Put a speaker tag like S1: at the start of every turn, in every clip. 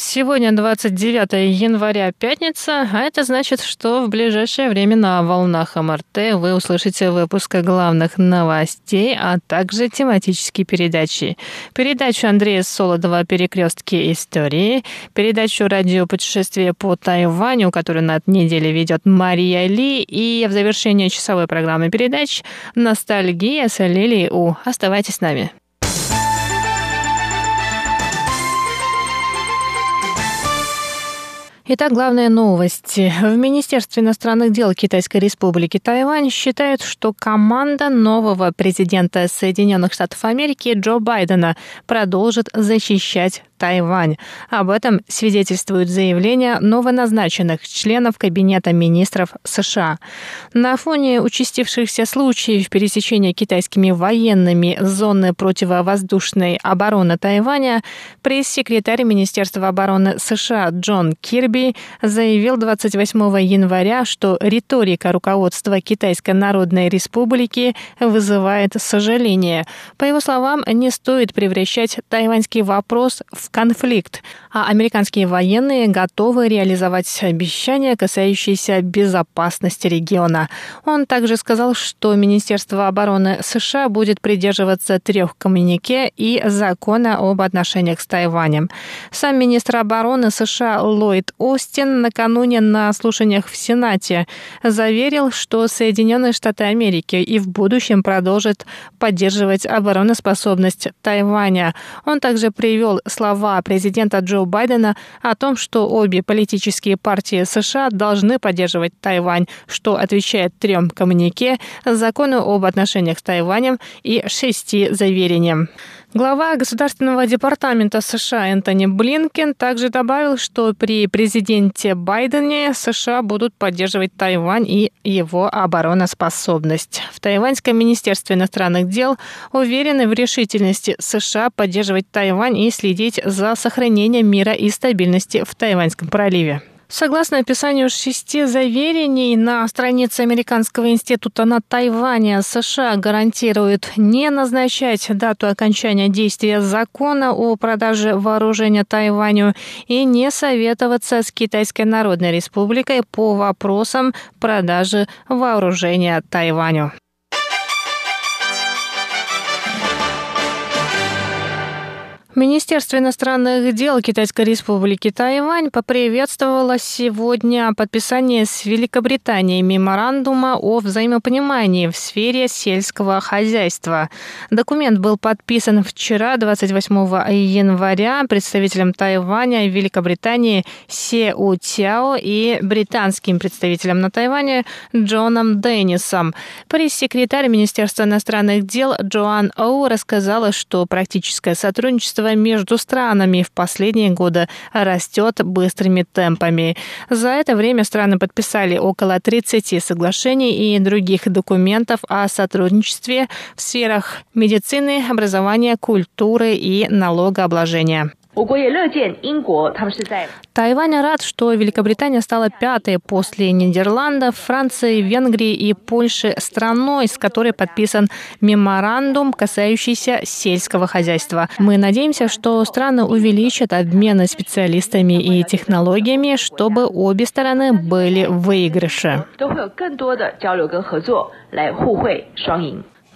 S1: Сегодня 29 января, пятница, а это значит, что в ближайшее время на волнах МРТ вы услышите выпуск главных новостей, а также тематические передачи. Передачу Андрея Солодова «Перекрестки истории», передачу «Радиопутешествие по Тайваню», которую на этой неделе ведет Мария Ли, и в завершение часовой программы передач «Ностальгия» с Лилией У. Оставайтесь с нами. Итак, главные новости. В Министерстве иностранных дел Китайской Республики Тайвань считают, что команда нового президента Соединенных Штатов Америки Джо Байдена продолжит защищать Тайвань. Об этом свидетельствует заявление новоназначенных членов Кабинета министров США. На фоне участившихся случаев пересечения китайскими военными зоны противовоздушной обороны Тайваня пресс-секретарь Министерства обороны США Джон Кирби заявил 28 января, что риторика руководства Китайской Народной Республики вызывает сожаление. По его словам, не стоит превращать тайваньский вопрос в конфликт, а американские военные готовы реализовать обещания, касающиеся безопасности региона. Он также сказал, что Министерство обороны США будет придерживаться трех коммунике и закона об отношениях с Тайванем. Сам министр обороны США Ллойд Остин накануне на слушаниях в Сенате заверил, что Соединенные Штаты Америки и в будущем продолжат поддерживать обороноспособность Тайваня. Он также привел слова слова президента Джо Байдена о том, что обе политические партии США должны поддерживать Тайвань, что отвечает трем коммунике, закону об отношениях с Тайванем и шести заверениям. Глава Государственного департамента США Энтони Блинкен также добавил, что при президенте Байдене США будут поддерживать Тайвань и его обороноспособность. В Тайваньском министерстве иностранных дел уверены в решительности США поддерживать Тайвань и следить за сохранением мира и стабильности в Тайваньском проливе. Согласно описанию шести заверений на странице Американского института на Тайване, США гарантируют не назначать дату окончания действия закона о продаже вооружения Тайваню и не советоваться с Китайской Народной Республикой по вопросам продажи вооружения Тайваню. Министерство иностранных дел Китайской республики Тайвань поприветствовало сегодня подписание с Великобританией меморандума о взаимопонимании в сфере сельского хозяйства. Документ был подписан вчера, 28 января, представителем Тайваня в Великобритании Се У Тяо и британским представителем на Тайване Джоном Деннисом. Пресс-секретарь Министерства иностранных дел Джоан Оу рассказала, что практическое сотрудничество между странами в последние годы растет быстрыми темпами. За это время страны подписали около 30 соглашений и других документов о сотрудничестве в сферах медицины, образования, культуры и налогообложения. Тайвань рад, что Великобритания стала пятой после Нидерландов, Франции, Венгрии и Польши страной, с которой подписан меморандум, касающийся сельского хозяйства. Мы надеемся, что страны увеличат обмены специалистами и технологиями, чтобы обе стороны были в выигрыше.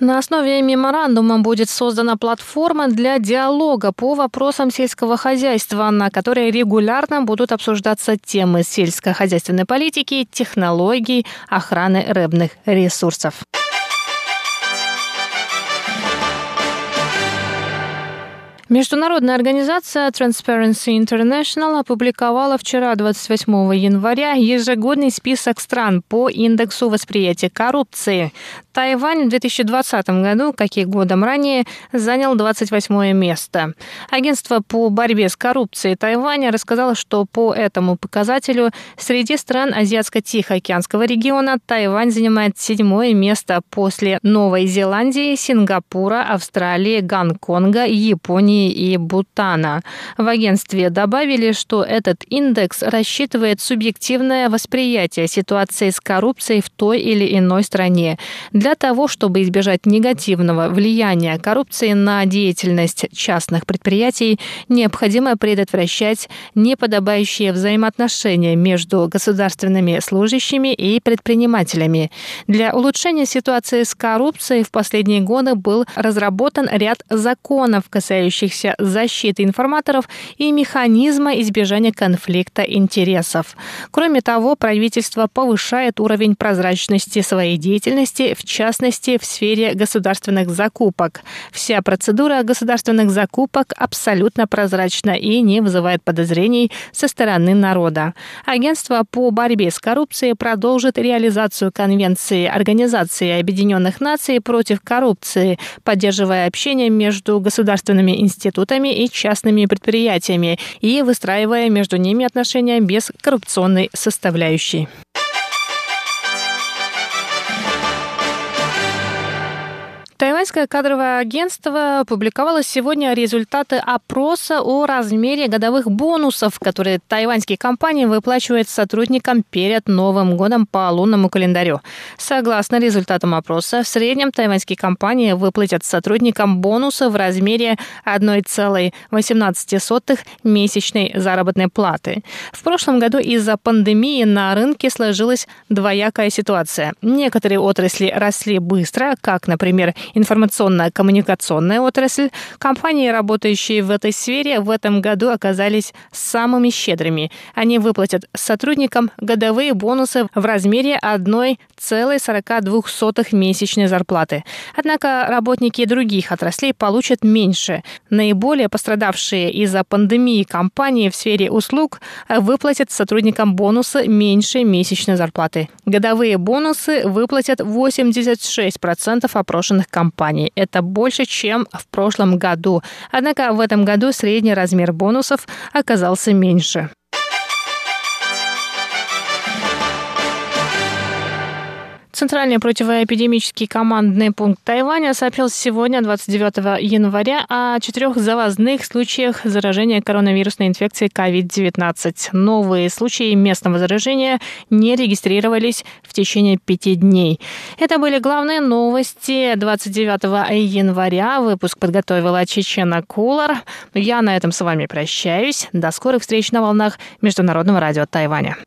S1: На основе меморандума будет создана платформа для диалога по вопросам сельского хозяйства, на которой регулярно будут обсуждаться темы сельскохозяйственной политики, технологий, охраны рыбных ресурсов. Международная организация Transparency International опубликовала вчера, 28 января, ежегодный список стран по индексу восприятия коррупции. Тайвань в 2020 году, как и годом ранее, занял 28 место. Агентство по борьбе с коррупцией Тайваня рассказало, что по этому показателю среди стран Азиатско-Тихоокеанского региона Тайвань занимает седьмое место после Новой Зеландии, Сингапура, Австралии, Гонконга, Японии и Бутана. В агентстве добавили, что этот индекс рассчитывает субъективное восприятие ситуации с коррупцией в той или иной стране. Для того, чтобы избежать негативного влияния коррупции на деятельность частных предприятий, необходимо предотвращать неподобающие взаимоотношения между государственными служащими и предпринимателями. Для улучшения ситуации с коррупцией в последние годы был разработан ряд законов, касающихся касающихся защиты информаторов и механизма избежания конфликта интересов. Кроме того, правительство повышает уровень прозрачности своей деятельности, в частности, в сфере государственных закупок. Вся процедура государственных закупок абсолютно прозрачна и не вызывает подозрений со стороны народа. Агентство по борьбе с коррупцией продолжит реализацию Конвенции Организации Объединенных Наций против коррупции, поддерживая общение между государственными институтами институтами и частными предприятиями и выстраивая между ними отношения без коррупционной составляющей. Тайваньское кадровое агентство опубликовало сегодня результаты опроса о размере годовых бонусов, которые тайваньские компании выплачивают сотрудникам перед Новым годом по лунному календарю. Согласно результатам опроса, в среднем тайваньские компании выплатят сотрудникам бонусы в размере 1,18 месячной заработной платы. В прошлом году из-за пандемии на рынке сложилась двоякая ситуация. Некоторые отрасли росли быстро, как, например, информационно-коммуникационная отрасль, компании, работающие в этой сфере, в этом году оказались самыми щедрыми. Они выплатят сотрудникам годовые бонусы в размере 1,42 месячной зарплаты. Однако работники других отраслей получат меньше. Наиболее пострадавшие из-за пандемии компании в сфере услуг выплатят сотрудникам бонусы меньше месячной зарплаты. Годовые бонусы выплатят 86% опрошенных компаний компаний. Это больше, чем в прошлом году. Однако в этом году средний размер бонусов оказался меньше. Центральный противоэпидемический командный пункт Тайваня сообщил сегодня, 29 января, о четырех завозных случаях заражения коронавирусной инфекцией COVID-19. Новые случаи местного заражения не регистрировались в течение пяти дней. Это были главные новости 29 января. Выпуск подготовила Чечена Кулар. Я на этом с вами прощаюсь. До скорых встреч на волнах Международного радио Тайваня.